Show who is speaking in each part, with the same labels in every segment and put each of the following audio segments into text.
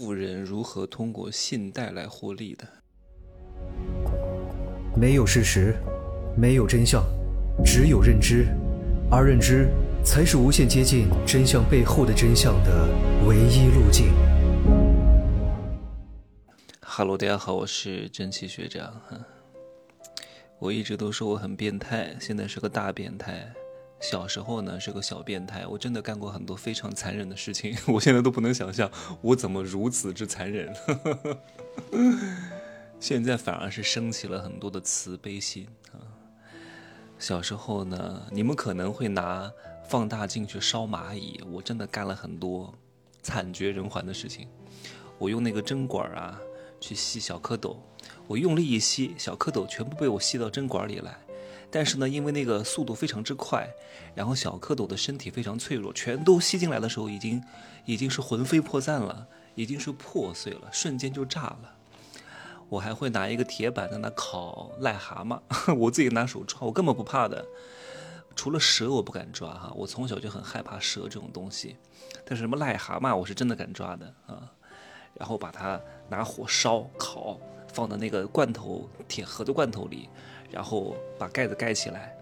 Speaker 1: 富人如何通过信贷来获利的。
Speaker 2: 没有事实，没有真相，只有认知，而认知才是无限接近真相背后的真相的唯一路径。
Speaker 1: Hello，大家好，我是真气学长。我一直都说我很变态，现在是个大变态。小时候呢是个小变态，我真的干过很多非常残忍的事情，我现在都不能想象我怎么如此之残忍。现在反而是升起了很多的慈悲心啊。小时候呢，你们可能会拿放大镜去烧蚂蚁，我真的干了很多惨绝人寰的事情。我用那个针管啊去吸小蝌蚪，我用力一吸，小蝌蚪全部被我吸到针管里来。但是呢，因为那个速度非常之快，然后小蝌蚪的身体非常脆弱，全都吸进来的时候，已经已经是魂飞魄散了，已经是破碎了，瞬间就炸了。我还会拿一个铁板在那烤癞蛤蟆，我自己拿手抓，我根本不怕的。除了蛇我不敢抓哈，我从小就很害怕蛇这种东西，但是什么癞蛤蟆我是真的敢抓的啊。然后把它拿火烧烤，放到那个罐头铁盒的罐头里。然后把盖子盖起来，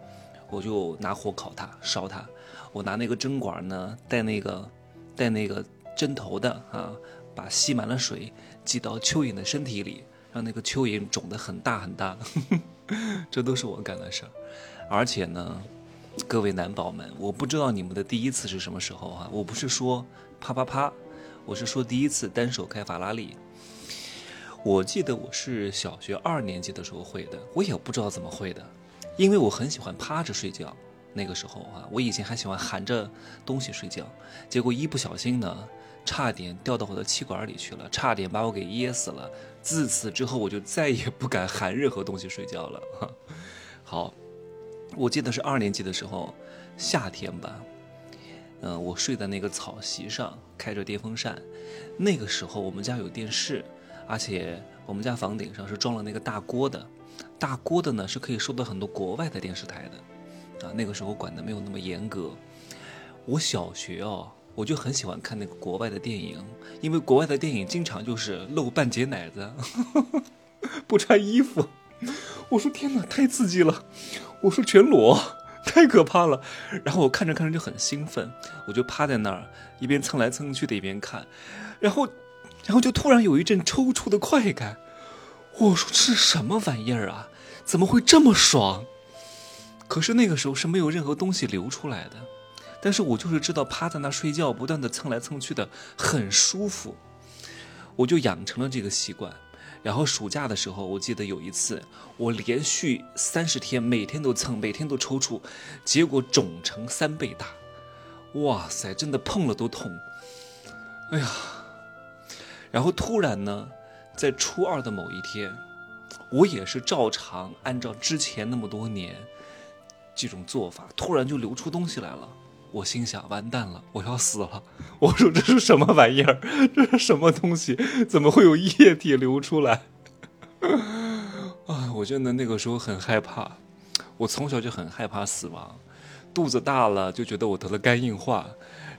Speaker 1: 我就拿火烤它，烧它。我拿那个针管呢，带那个带那个针头的啊，把吸满了水挤到蚯蚓的身体里，让那个蚯蚓肿得很大很大。这都是我干的事儿。而且呢，各位男宝们，我不知道你们的第一次是什么时候啊？我不是说啪啪啪，我是说第一次单手开法拉利。我记得我是小学二年级的时候会的，我也不知道怎么会的，因为我很喜欢趴着睡觉。那个时候啊，我以前还喜欢含着东西睡觉，结果一不小心呢，差点掉到我的气管里去了，差点把我给噎死了。自此之后，我就再也不敢含任何东西睡觉了。好，我记得是二年级的时候，夏天吧，嗯，我睡在那个草席上，开着电风扇。那个时候我们家有电视。而且我们家房顶上是装了那个大锅的，大锅的呢是可以收到很多国外的电视台的，啊，那个时候管的没有那么严格。我小学哦，我就很喜欢看那个国外的电影，因为国外的电影经常就是露半截奶子，不穿衣服。我说天哪，太刺激了！我说全裸，太可怕了。然后我看着看着就很兴奋，我就趴在那儿一边蹭来蹭去的一边看，然后。然后就突然有一阵抽搐的快感，我说这是什么玩意儿啊？怎么会这么爽？可是那个时候是没有任何东西流出来的，但是我就是知道趴在那睡觉，不断的蹭来蹭去的很舒服，我就养成了这个习惯。然后暑假的时候，我记得有一次，我连续三十天每天都蹭，每天都抽搐，结果肿成三倍大，哇塞，真的碰了都痛，哎呀！然后突然呢，在初二的某一天，我也是照常按照之前那么多年这种做法，突然就流出东西来了。我心想：完蛋了，我要死了！我说这是什么玩意儿？这是什么东西？怎么会有液体流出来？啊！我真的那个时候很害怕。我从小就很害怕死亡，肚子大了就觉得我得了肝硬化。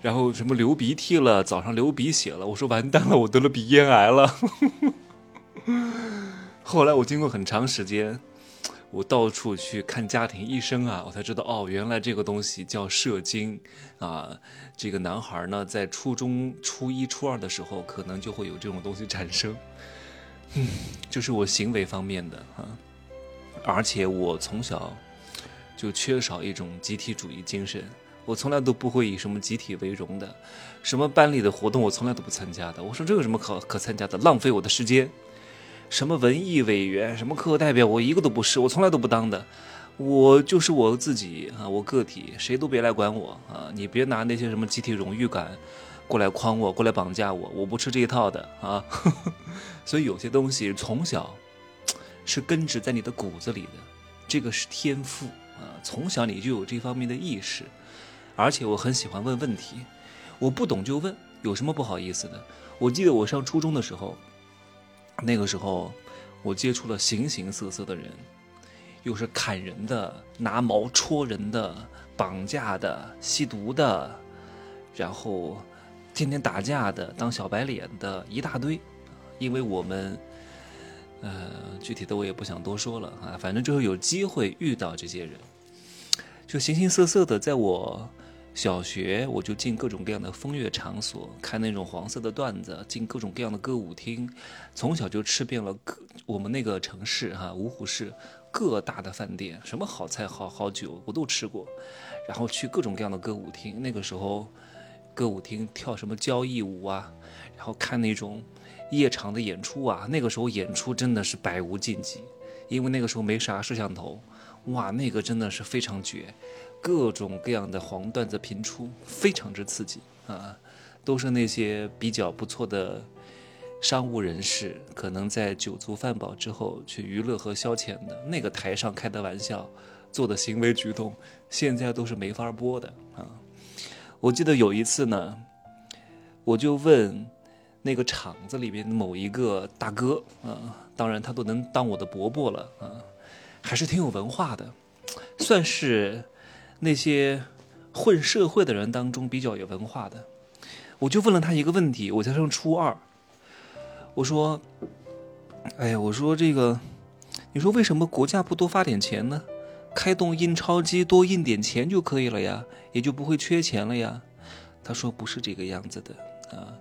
Speaker 1: 然后什么流鼻涕了，早上流鼻血了，我说完蛋了，我得了鼻咽癌了。后来我经过很长时间，我到处去看家庭医生啊，我才知道哦，原来这个东西叫射精啊。这个男孩呢，在初中初一、初二的时候，可能就会有这种东西产生。嗯，就是我行为方面的啊，而且我从小就缺少一种集体主义精神。我从来都不会以什么集体为荣的，什么班里的活动我从来都不参加的。我说这有什么可可参加的？浪费我的时间。什么文艺委员，什么课代表，我一个都不是，我从来都不当的。我就是我自己啊，我个体，谁都别来管我啊！你别拿那些什么集体荣誉感过来框我，过来绑架我，我不吃这一套的啊。所以有些东西从小是根植在你的骨子里的，这个是天赋啊，从小你就有这方面的意识。而且我很喜欢问问题，我不懂就问，有什么不好意思的？我记得我上初中的时候，那个时候我接触了形形色色的人，又是砍人的、拿矛戳人的、绑架的、吸毒的，然后天天打架的、当小白脸的一大堆。因为我们，呃，具体的我也不想多说了啊，反正就是有机会遇到这些人，就形形色色的。在我小学，我就进各种各样的风月场所，看那种黄色的段子，进各种各样的歌舞厅，从小就吃遍了各我们那个城市哈芜湖市各大的饭店，什么好菜好好酒我都吃过，然后去各种各样的歌舞厅，那个时候歌舞厅跳什么交谊舞啊，然后看那种。夜场的演出啊，那个时候演出真的是百无禁忌，因为那个时候没啥摄像头，哇，那个真的是非常绝，各种各样的黄段子频出，非常之刺激啊，都是那些比较不错的商务人士，可能在酒足饭饱之后去娱乐和消遣的那个台上开的玩笑，做的行为举动，现在都是没法播的啊。我记得有一次呢，我就问。那个厂子里边某一个大哥啊，当然他都能当我的伯伯了啊，还是挺有文化的，算是那些混社会的人当中比较有文化的。我就问了他一个问题，我才上初二，我说：“哎呀，我说这个，你说为什么国家不多发点钱呢？开动印钞机多印点钱就可以了呀，也就不会缺钱了呀。”他说：“不是这个样子的啊。”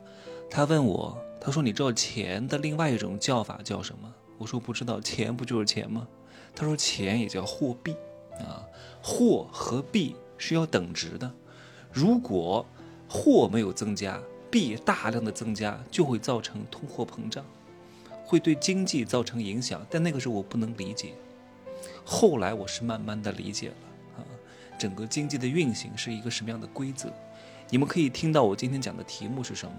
Speaker 1: 他问我，他说：“你知道钱的另外一种叫法叫什么？”我说：“不知道，钱不就是钱吗？”他说：“钱也叫货币，啊，货和币是要等值的。如果货没有增加，币大量的增加，就会造成通货膨胀，会对经济造成影响。但那个时候我不能理解，后来我是慢慢的理解了啊，整个经济的运行是一个什么样的规则？你们可以听到我今天讲的题目是什么？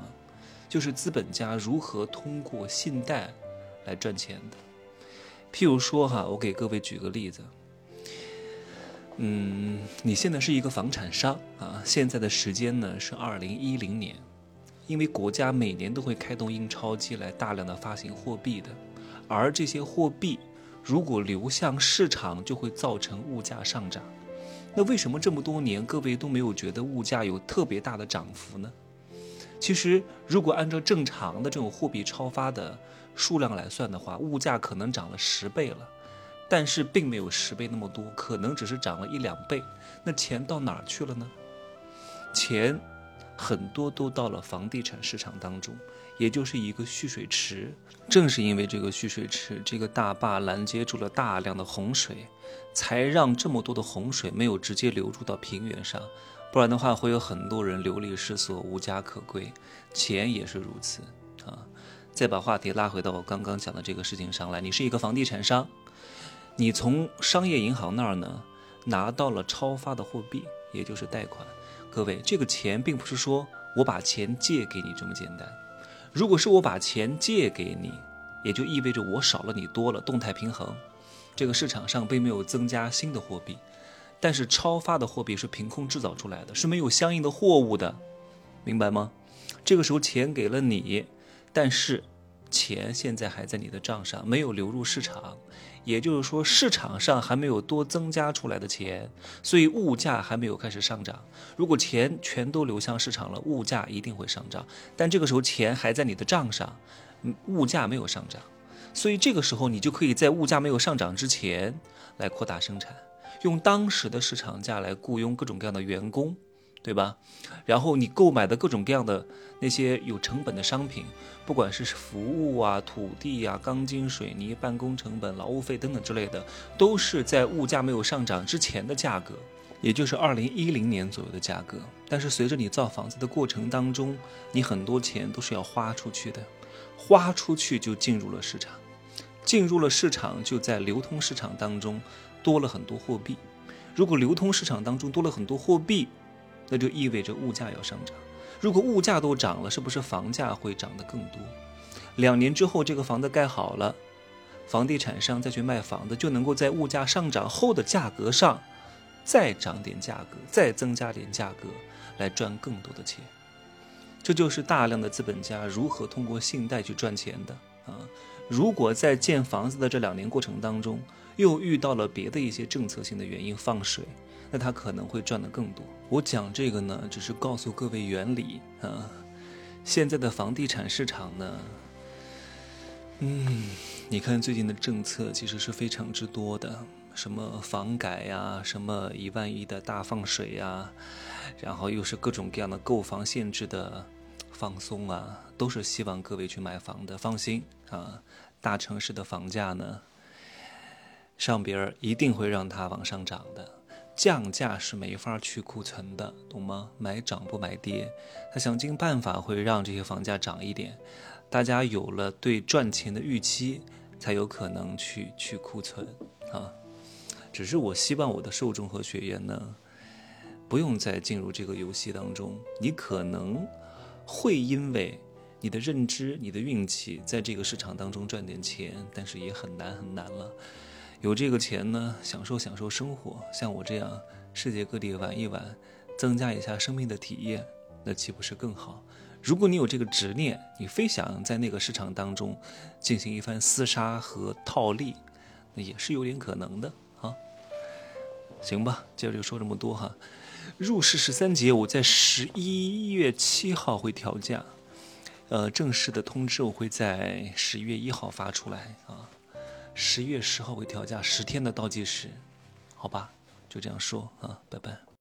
Speaker 1: 就是资本家如何通过信贷来赚钱的。譬如说哈，我给各位举个例子。嗯，你现在是一个房产商啊，现在的时间呢是二零一零年，因为国家每年都会开动印钞机来大量的发行货币的，而这些货币如果流向市场，就会造成物价上涨。那为什么这么多年各位都没有觉得物价有特别大的涨幅呢？其实，如果按照正常的这种货币超发的数量来算的话，物价可能涨了十倍了，但是并没有十倍那么多，可能只是涨了一两倍。那钱到哪儿去了呢？钱很多都到了房地产市场当中，也就是一个蓄水池。正是因为这个蓄水池，这个大坝拦截住了大量的洪水，才让这么多的洪水没有直接流入到平原上。不然的话，会有很多人流离失所、无家可归，钱也是如此啊。再把话题拉回到我刚刚讲的这个事情上来，你是一个房地产商，你从商业银行那儿呢拿到了超发的货币，也就是贷款。各位，这个钱并不是说我把钱借给你这么简单。如果是我把钱借给你，也就意味着我少了你多了，动态平衡，这个市场上并没有增加新的货币。但是超发的货币是凭空制造出来的，是没有相应的货物的，明白吗？这个时候钱给了你，但是钱现在还在你的账上，没有流入市场，也就是说市场上还没有多增加出来的钱，所以物价还没有开始上涨。如果钱全都流向市场了，物价一定会上涨。但这个时候钱还在你的账上，物价没有上涨，所以这个时候你就可以在物价没有上涨之前来扩大生产。用当时的市场价来雇佣各种各样的员工，对吧？然后你购买的各种各样的那些有成本的商品，不管是服务啊、土地啊、钢筋水泥、办公成本、劳务费等等之类的，都是在物价没有上涨之前的价格，也就是二零一零年左右的价格。但是随着你造房子的过程当中，你很多钱都是要花出去的，花出去就进入了市场，进入了市场就在流通市场当中。多了很多货币，如果流通市场当中多了很多货币，那就意味着物价要上涨。如果物价都涨了，是不是房价会涨得更多？两年之后，这个房子盖好了，房地产商再去卖房子，就能够在物价上涨后的价格上再涨点价格，再增加点价格，来赚更多的钱。这就是大量的资本家如何通过信贷去赚钱的啊！如果在建房子的这两年过程当中，又遇到了别的一些政策性的原因放水，那他可能会赚得更多。我讲这个呢，只是告诉各位原理啊。现在的房地产市场呢，嗯，你看最近的政策其实是非常之多的，什么房改呀，什么一万亿的大放水呀，然后又是各种各样的购房限制的放松啊，都是希望各位去买房的。放心啊，大城市的房价呢，上边一定会让它往上涨的。降价是没法去库存的，懂吗？买涨不买跌，他想尽办法会让这些房价涨一点，大家有了对赚钱的预期，才有可能去去库存啊。只是我希望我的受众和学员呢，不用再进入这个游戏当中。你可能会因为你的认知、你的运气，在这个市场当中赚点钱，但是也很难很难了。有这个钱呢，享受享受生活，像我这样世界各地玩一玩，增加一下生命的体验，那岂不是更好？如果你有这个执念，你非想在那个市场当中进行一番厮杀和套利，那也是有点可能的啊。行吧，今儿就说这么多哈。入市十三节，我在十一月七号会调价，呃，正式的通知我会在十一月一号发出来啊。十一月十号会调价，十天的倒计时，好吧，就这样说啊，拜拜。